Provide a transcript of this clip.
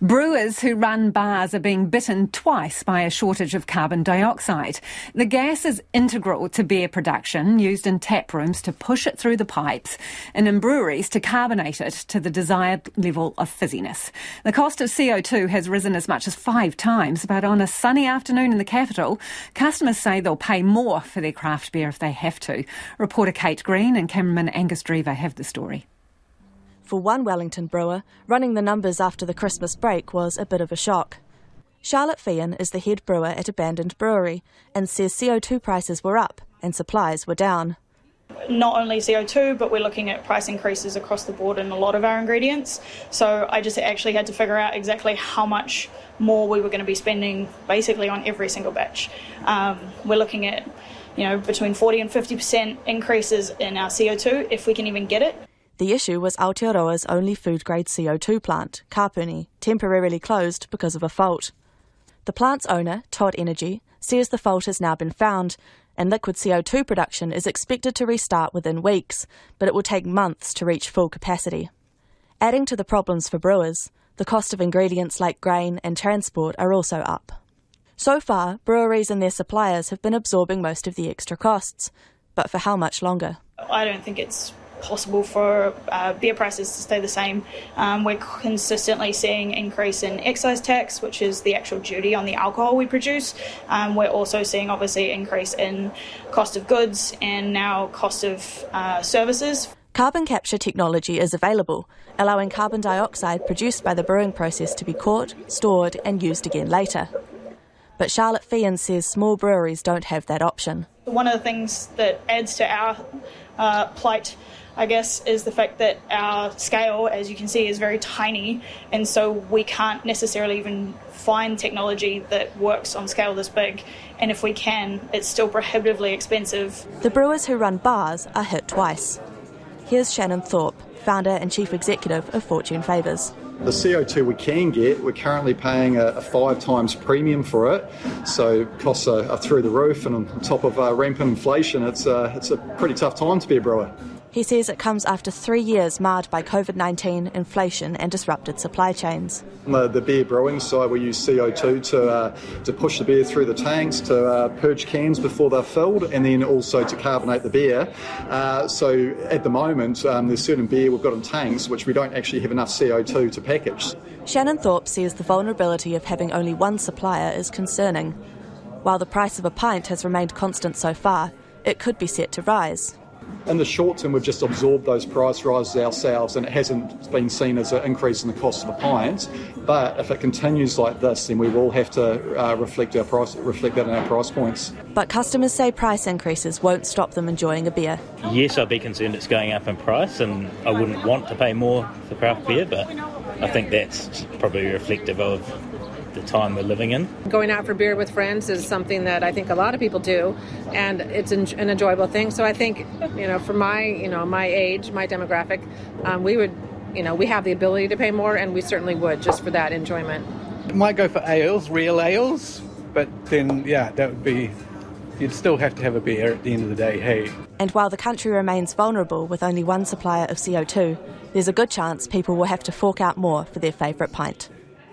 Brewers who run bars are being bitten twice by a shortage of carbon dioxide. The gas is integral to beer production, used in tap rooms to push it through the pipes, and in breweries to carbonate it to the desired level of fizziness. The cost of CO2 has risen as much as five times, but on a sunny afternoon in the capital, customers say they'll pay more for their craft beer if they have to. Reporter Kate Green and cameraman Angus Drever have the story. For one Wellington brewer, running the numbers after the Christmas break was a bit of a shock. Charlotte Feehan is the head brewer at Abandoned Brewery and says CO2 prices were up and supplies were down. Not only CO2, but we're looking at price increases across the board in a lot of our ingredients. So I just actually had to figure out exactly how much more we were going to be spending basically on every single batch. Um, we're looking at you know between 40 and 50% increases in our CO2 if we can even get it. The issue was Aotearoa's only food grade CO2 plant, Kapuni, temporarily closed because of a fault. The plant's owner, Todd Energy, says the fault has now been found and liquid CO2 production is expected to restart within weeks, but it will take months to reach full capacity. Adding to the problems for brewers, the cost of ingredients like grain and transport are also up. So far, breweries and their suppliers have been absorbing most of the extra costs, but for how much longer? I don't think it's possible for uh, beer prices to stay the same. Um, we're consistently seeing increase in excise tax, which is the actual duty on the alcohol we produce. Um, we're also seeing obviously increase in cost of goods and now cost of uh, services. Carbon capture technology is available, allowing carbon dioxide produced by the brewing process to be caught, stored, and used again later. But Charlotte Feehan says small breweries don't have that option. One of the things that adds to our uh, plight I guess, is the fact that our scale, as you can see, is very tiny, and so we can't necessarily even find technology that works on scale this big. And if we can, it's still prohibitively expensive. The brewers who run bars are hit twice. Here's Shannon Thorpe, founder and chief executive of Fortune Favours. The CO2 we can get, we're currently paying a, a five times premium for it, so costs are, are, through the roof, and on top of uh, rampant inflation, it's, uh, it's a pretty tough time to be a brewer. He says it comes after three years marred by COVID 19, inflation, and disrupted supply chains. The, the beer brewing side, we use CO2 to, uh, to push the beer through the tanks, to uh, purge cans before they're filled, and then also to carbonate the beer. Uh, so at the moment, um, there's certain beer we've got in tanks which we don't actually have enough CO2 to package. Shannon Thorpe says the vulnerability of having only one supplier is concerning. While the price of a pint has remained constant so far, it could be set to rise. In the short term, we've just absorbed those price rises ourselves, and it hasn't been seen as an increase in the cost of the pints. But if it continues like this, then we will have to uh, reflect our price, reflect that in our price points. But customers say price increases won't stop them enjoying a beer. Yes, I'd be concerned it's going up in price, and I wouldn't want to pay more for craft beer, but I think that's probably reflective of the time we're living in. Going out for beer with friends is something that I think a lot of people do, and it's an enjoyable thing. So I think, you know, for my, you know, my age, my demographic, um, we would, you know, we have the ability to pay more, and we certainly would just for that enjoyment. Might go for ales, real ales, but then yeah, that would be. You'd still have to have a beer at the end of the day, hey. And while the country remains vulnerable with only one supplier of CO2, there's a good chance people will have to fork out more for their favourite pint.